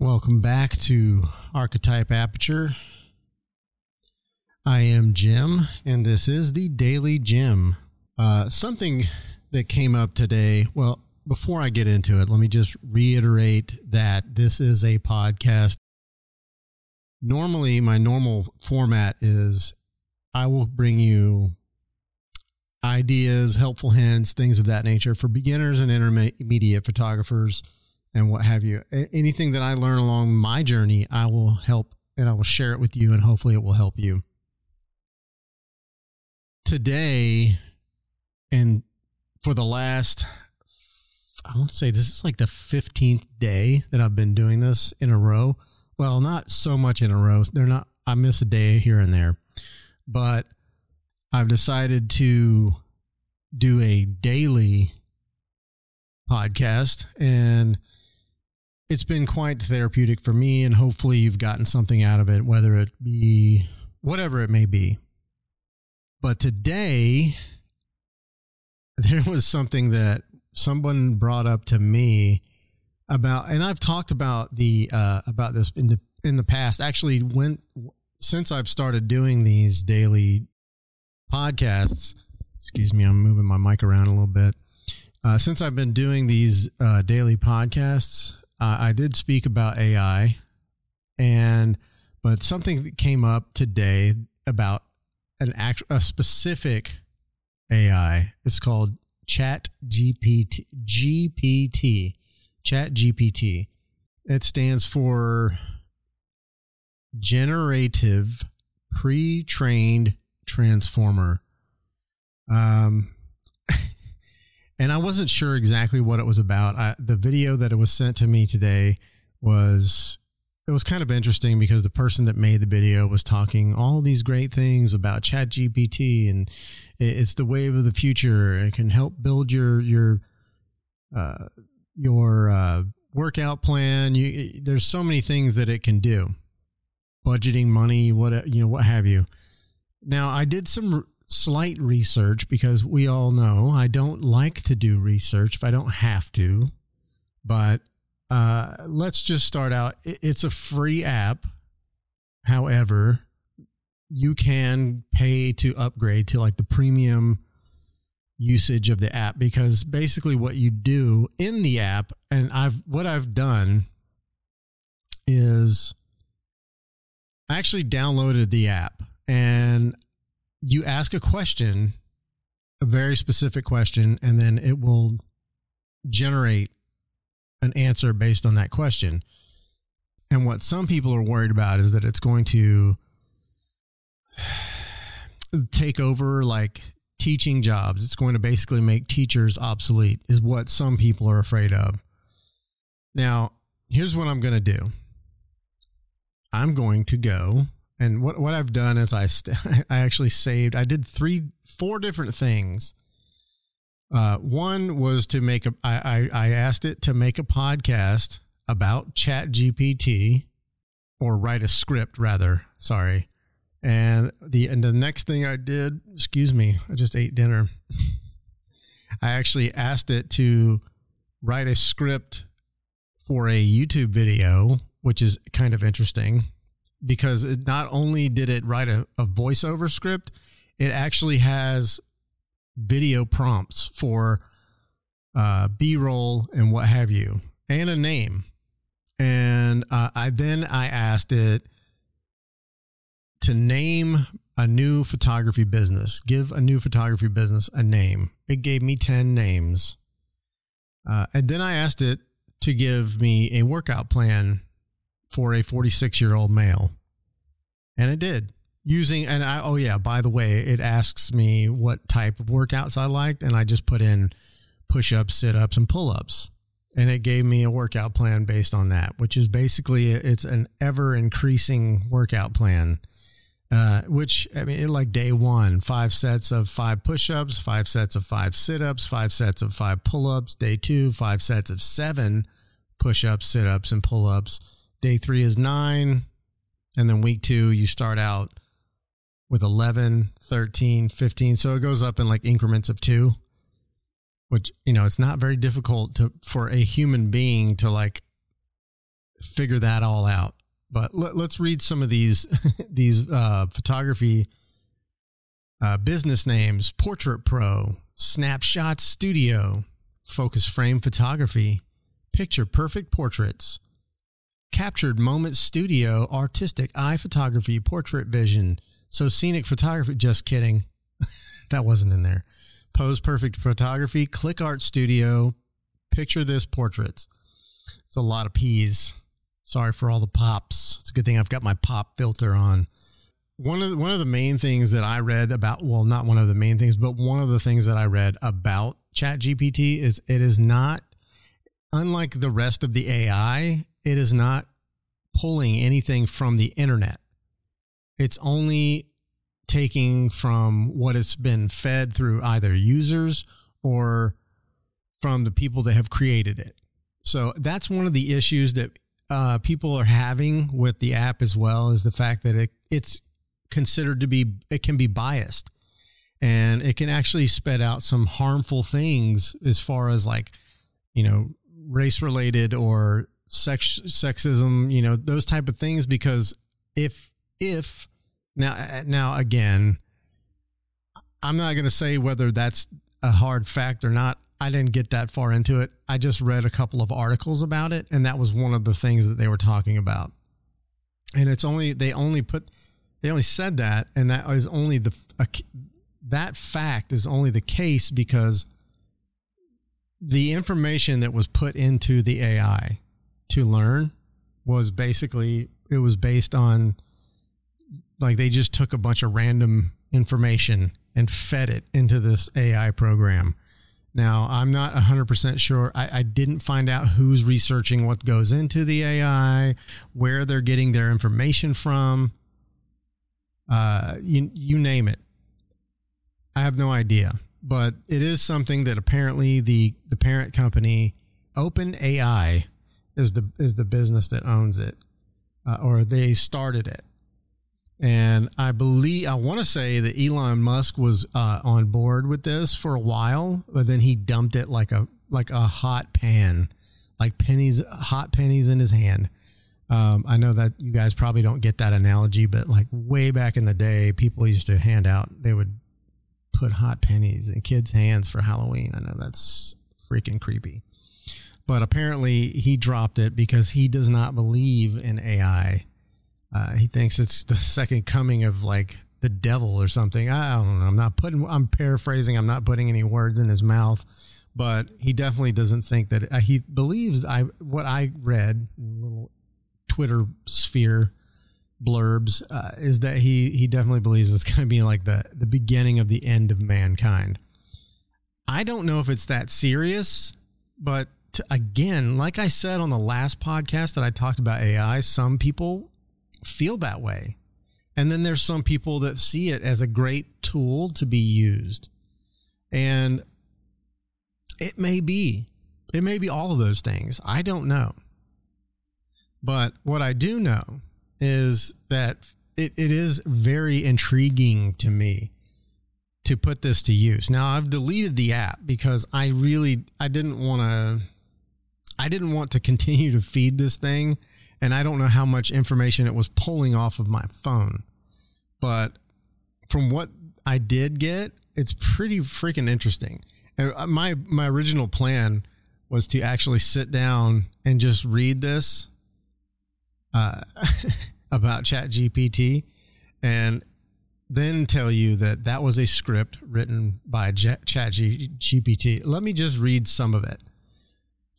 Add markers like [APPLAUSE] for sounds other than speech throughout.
Welcome back to Archetype Aperture. I am Jim, and this is the Daily Jim. Uh, something that came up today. Well, before I get into it, let me just reiterate that this is a podcast. Normally, my normal format is I will bring you ideas, helpful hints, things of that nature for beginners and intermediate photographers and what have you. Anything that I learn along my journey, I will help and I will share it with you, and hopefully it will help you. Today, and for the last, I want to say this is like the 15th day that I've been doing this in a row. Well, not so much in a row. They're not, I miss a day here and there, but I've decided to do a daily podcast and it's been quite therapeutic for me and hopefully you've gotten something out of it whether it be whatever it may be. But today [LAUGHS] there was something that someone brought up to me about and I've talked about the uh about this in the in the past. Actually when since I've started doing these daily podcasts excuse me I'm moving my mic around a little bit. Uh, since I've been doing these uh, daily podcasts uh, I did speak about AI, and but something that came up today about an act a specific AI. It's called Chat GPT. GPT. Chat GPT. It stands for Generative Pre-trained Transformer. Um, and I wasn't sure exactly what it was about. I, the video that it was sent to me today was it was kind of interesting because the person that made the video was talking all these great things about chat gpt and it's the wave of the future. It can help build your your uh, your uh, workout plan. You there's so many things that it can do. Budgeting money what you know what have you. Now i did some slight research because we all know I don't like to do research if I don't have to. But uh, let's just start out. It's a free app. However, you can pay to upgrade to like the premium usage of the app because basically what you do in the app and I've what I've done is I actually downloaded the app and you ask a question, a very specific question, and then it will generate an answer based on that question. And what some people are worried about is that it's going to [SIGHS] take over like teaching jobs. It's going to basically make teachers obsolete, is what some people are afraid of. Now, here's what I'm going to do I'm going to go and what what I've done is I st- [LAUGHS] I actually saved. I did three, four different things. Uh, one was to make a. I, I I asked it to make a podcast about Chat GPT, or write a script rather. Sorry, and the and the next thing I did. Excuse me, I just ate dinner. [LAUGHS] I actually asked it to write a script for a YouTube video, which is kind of interesting because it not only did it write a, a voiceover script, it actually has video prompts for uh, B roll and what have you, and a name. And uh, I then I asked it to name a new photography business, give a new photography business a name. It gave me 10 names. Uh, and then I asked it to give me a workout plan for a 46 year old male. And it did using, and I, oh yeah, by the way, it asks me what type of workouts I liked. And I just put in push ups, sit ups, and pull ups. And it gave me a workout plan based on that, which is basically it's an ever increasing workout plan. Uh, which I mean, like day one, five sets of five push ups, five sets of five sit ups, five sets of five pull ups. Day two, five sets of seven push ups, sit ups, and pull ups. Day three is nine. And then week two, you start out with 11, 13, 15. So it goes up in like increments of two, which, you know, it's not very difficult to, for a human being to like figure that all out. But let, us read some of these [LAUGHS] these uh, photography uh, business names: Portrait Pro, Snapshot Studio, Focus Frame Photography, Picture Perfect Portraits, Captured Moment Studio, Artistic Eye Photography, Portrait Vision. So scenic photography. Just kidding, [LAUGHS] that wasn't in there. Pose Perfect Photography, Click Art Studio, Picture This Portraits. It's a lot of P's. Sorry for all the pops. It's a good thing I've got my pop filter on. One of the, one of the main things that I read about, well, not one of the main things, but one of the things that I read about ChatGPT is it is not unlike the rest of the AI. It is not pulling anything from the internet. It's only taking from what it's been fed through either users or from the people that have created it. So that's one of the issues that uh, people are having with the app as well is the fact that it it's considered to be it can be biased and it can actually spit out some harmful things as far as like you know race related or sex sexism you know those type of things because if if now now again i'm not going to say whether that's a hard fact or not I didn't get that far into it. I just read a couple of articles about it, and that was one of the things that they were talking about. And it's only they only put they only said that, and that is only the a, that fact is only the case because the information that was put into the AI to learn was basically it was based on like they just took a bunch of random information and fed it into this AI program now, I'm not 100% sure. I, I, didn't find out who's researching what goes into the AI, where they're getting their information from. Uh, you, you name it. I have no idea. But it is something that apparently the, the parent company, OpenAI, is the, is the business that owns it, uh, or they started it and I believe I want to say that Elon Musk was uh, on board with this for a while, but then he dumped it like a like a hot pan, like pennies, hot pennies in his hand. Um, I know that you guys probably don't get that analogy, but like way back in the day, people used to hand out. They would put hot pennies in kids' hands for Halloween. I know that's freaking creepy, but apparently he dropped it because he does not believe in AI uh, he thinks it's the second coming of like the devil or something. I don't know. I'm not putting. I'm paraphrasing. I'm not putting any words in his mouth, but he definitely doesn't think that. Uh, he believes I what I read in little Twitter sphere blurbs uh, is that he he definitely believes it's going to be like the the beginning of the end of mankind. I don't know if it's that serious, but to, again, like I said on the last podcast that I talked about AI, some people feel that way. And then there's some people that see it as a great tool to be used. And it may be, it may be all of those things. I don't know. But what I do know is that it, it is very intriguing to me to put this to use. Now I've deleted the app because I really I didn't want to I didn't want to continue to feed this thing and I don't know how much information it was pulling off of my phone. But from what I did get, it's pretty freaking interesting. And uh, my my original plan was to actually sit down and just read this uh, [LAUGHS] about Chat GPT and then tell you that that was a script written by Chat GPT. Let me just read some of it.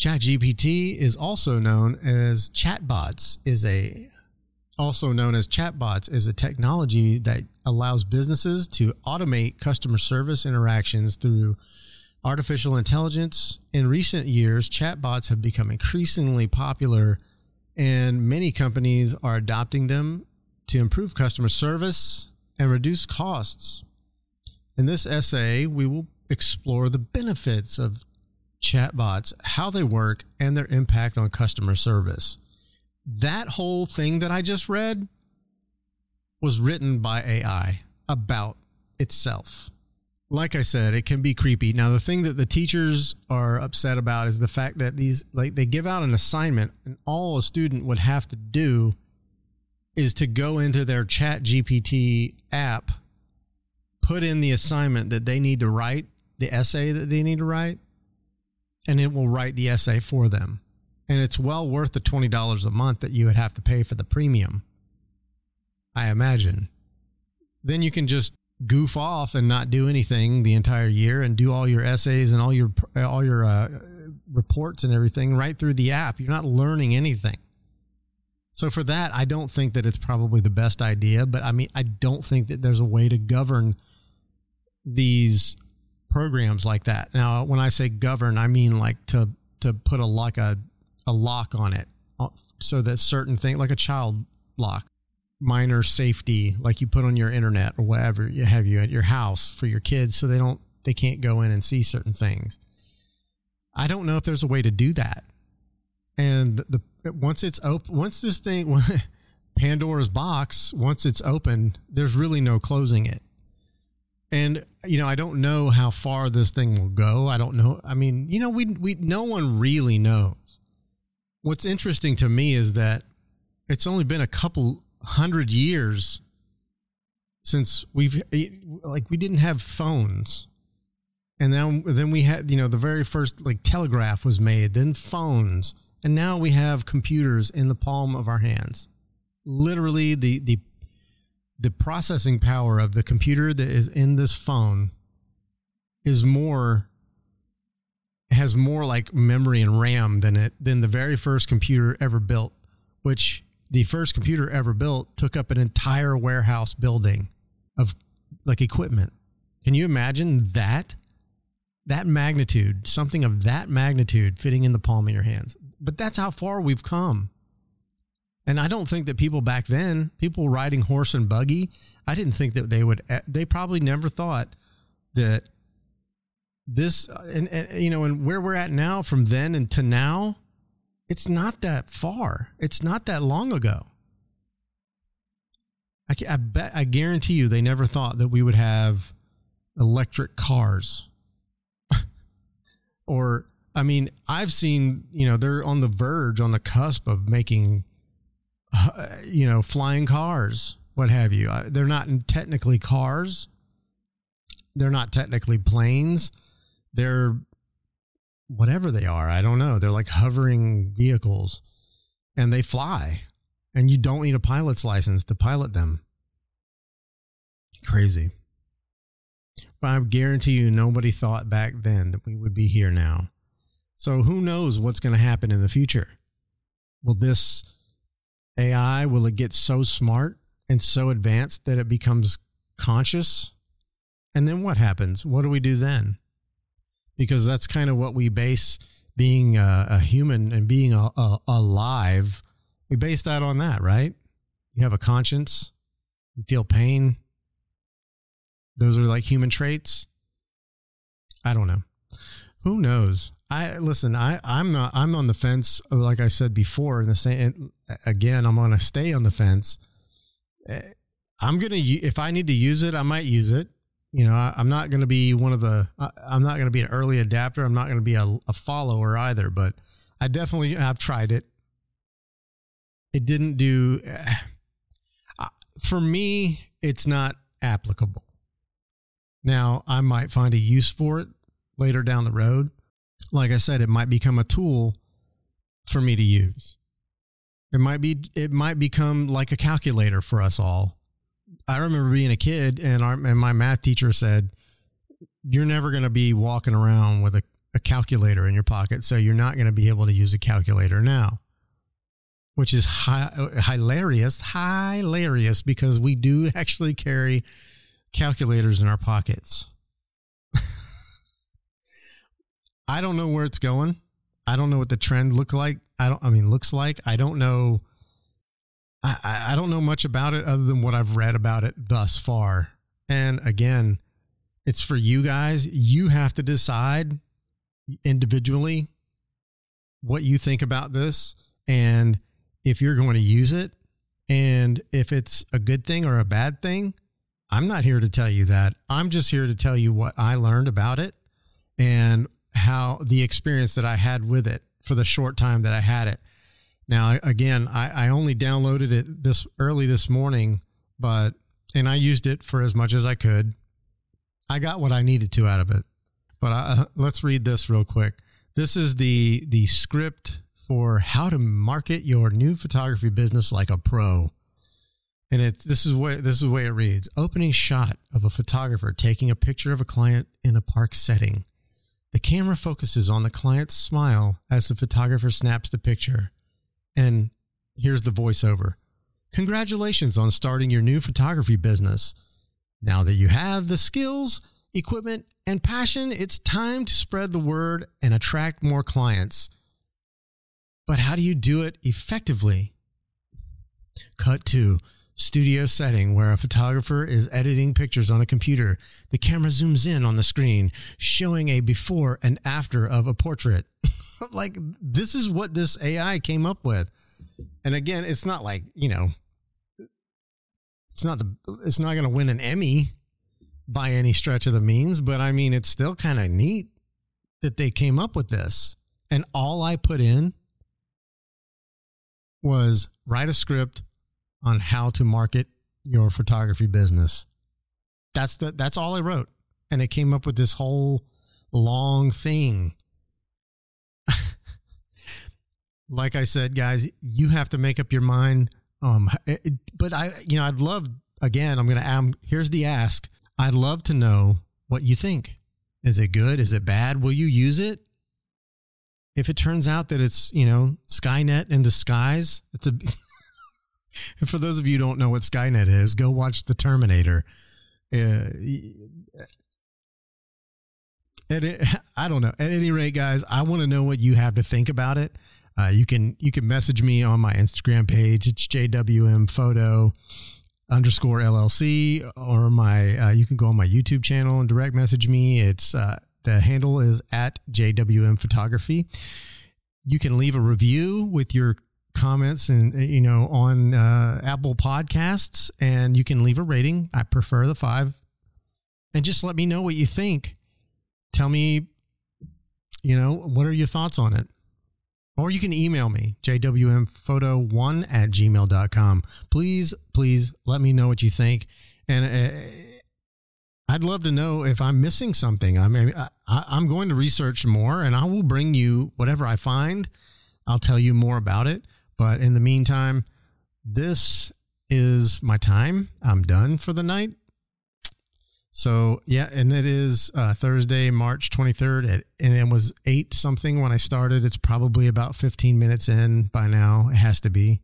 ChatGPT is also known as chatbots is a also known as chatbots is a technology that allows businesses to automate customer service interactions through artificial intelligence. In recent years, chatbots have become increasingly popular and many companies are adopting them to improve customer service and reduce costs. In this essay, we will explore the benefits of chatbots, how they work, and their impact on customer service. That whole thing that I just read was written by AI about itself. like I said, it can be creepy. Now, the thing that the teachers are upset about is the fact that these, like, they give out an assignment, and all a student would have to do is to go into their Chat GPT app, put in the assignment that they need to write, the essay that they need to write, and it will write the essay for them. And it's well worth the $20 a month that you would have to pay for the premium, I imagine. Then you can just goof off and not do anything the entire year and do all your essays and all your all your uh, reports and everything right through the app. You're not learning anything. So for that, I don't think that it's probably the best idea. But I mean, I don't think that there's a way to govern these programs like that. Now, when I say govern, I mean like to to put a like a a lock on it uh, so that certain thing like a child lock minor safety like you put on your internet or whatever you have you at your house for your kids so they don't they can't go in and see certain things. I don't know if there's a way to do that. And the once it's open once this thing [LAUGHS] pandora's box once it's open there's really no closing it and you know i don't know how far this thing will go. I don't know. I mean you know we we no one really knows. What's interesting to me is that it's only been a couple hundred years since we've eh, like we didn't have phones. And then then we had you know the very first like telegraph was made then phones. And now we have computers in the palm of our hands. Literally the the the processing power of the computer that is in this phone is more has more like memory and RAM than it than the very first computer ever built which the first computer ever built took up an entire warehouse building of like equipment. Can you imagine that? That magnitude, something of that magnitude fitting in the palm of your hands. But that's how far we've come. And I don't think that people back then, people riding horse and buggy, I didn't think that they would, they probably never thought that this, and, and you know, and where we're at now from then and to now, it's not that far. It's not that long ago. I, I bet I guarantee you they never thought that we would have electric cars. [LAUGHS] or I mean, I've seen, you know, they're on the verge, on the cusp of making, uh, you know, flying cars, what have you. They're not technically cars. They're not technically planes. They're whatever they are. I don't know. They're like hovering vehicles and they fly and you don't need a pilot's license to pilot them. Crazy. But I guarantee you, nobody thought back then that we would be here now. So who knows what's going to happen in the future? Will this AI, will it get so smart and so advanced that it becomes conscious? And then what happens? What do we do then? because that's kind of what we base being a, a human and being a, a, alive. We base that on that, right? You have a conscience, you feel pain. Those are like human traits. I don't know. Who knows? I listen. I I'm not. I'm on the fence. Like I said before, in the same again, I'm going to stay on the fence. Eh, I'm gonna if I need to use it, I might use it you know, I, am not going to be one of the, I, am not going to be an early adapter. I'm not going to be a, a follower either, but I definitely have tried it. It didn't do, uh, for me, it's not applicable. Now, I might find a use for it later down the road. Like I said, it might become a tool for me to use. It might be, it might become like a calculator for us all I remember being a kid and our and my math teacher said, "You're never going to be walking around with a, a calculator in your pocket, so you're not going to be able to use a calculator now." Which is hi- hilarious, hilarious because we do [LAUGHS] actually carry calculators in our pockets. [LAUGHS] I don't know where it's going. I don't know what the trend look like. I don't. I mean, looks like. I don't know I, I don't know much about it other than what I've read about it thus far. And again, it's for you guys. You have to decide individually what you think about this and if you're going to use it and if it's a good thing or a bad thing. I'm not here to tell you that. I'm just here to tell you what I learned about it and how the experience that I had with it for the short time that I had it. Now, again, I, I only downloaded it this early this morning, but and I used it for as much as I could. I got what I needed to out of it. But I, uh, [LAUGHS] let's read this real quick. This is the the script for how to market your new photography business like a pro. And it this is what this is the way it reads. Opening shot of a photographer taking a picture of a client in a park setting. The camera focuses on the client's smile as the photographer snaps the picture. And here's the voiceover. Congratulations on starting your new photography business. Now that you have the skills, equipment, and passion, it's time to spread the word and attract more clients. But how do you do it effectively? Cut to studio setting where a photographer is editing pictures on a computer. The camera zooms in on the screen, showing a before and after of a portrait. [LAUGHS] like, this is what this AI came up with. And again, it's not like, you know, it's not the it's not going to win an Emmy by any stretch of the means, but I mean, it's still kind of neat that they came up with this. And all I put in was write a script on how to market your photography business. That's the that's all I wrote. And it came up with this whole long thing. [LAUGHS] like I said, guys, you have to make up your mind. Um, it, but I, you know, I'd love again. I'm gonna. Um, here's the ask. I'd love to know what you think. Is it good? Is it bad? Will you use it? If it turns out that it's you know Skynet in disguise, it's a [LAUGHS] And for those of you who don't know what Skynet is, go watch The Terminator. Uh, at, [LAUGHS] I don't know. At any rate, guys, I want to know what you have to think about it. Uh, you can you can message me on my Instagram page. It's JWM Photo underscore LLC, or my uh, you can go on my YouTube channel and direct message me. It's uh, the handle is at JWM Photography. You can leave a review with your comments and you know on uh, Apple Podcasts, and you can leave a rating. I prefer the five, and just let me know what you think. Tell me, you know, what are your thoughts on it? Or you can email me, jwmphoto1 at gmail.com. Please, please let me know what you think. And uh, I'd love to know if I'm missing something. I mean, I, I'm going to research more and I will bring you whatever I find. I'll tell you more about it. But in the meantime, this is my time. I'm done for the night. So yeah, and it is uh, Thursday, March 23rd, at, and it was eight something when I started. It's probably about 15 minutes in by now. It has to be.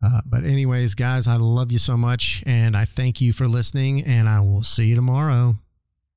Uh, but anyways, guys, I love you so much, and I thank you for listening, and I will see you tomorrow.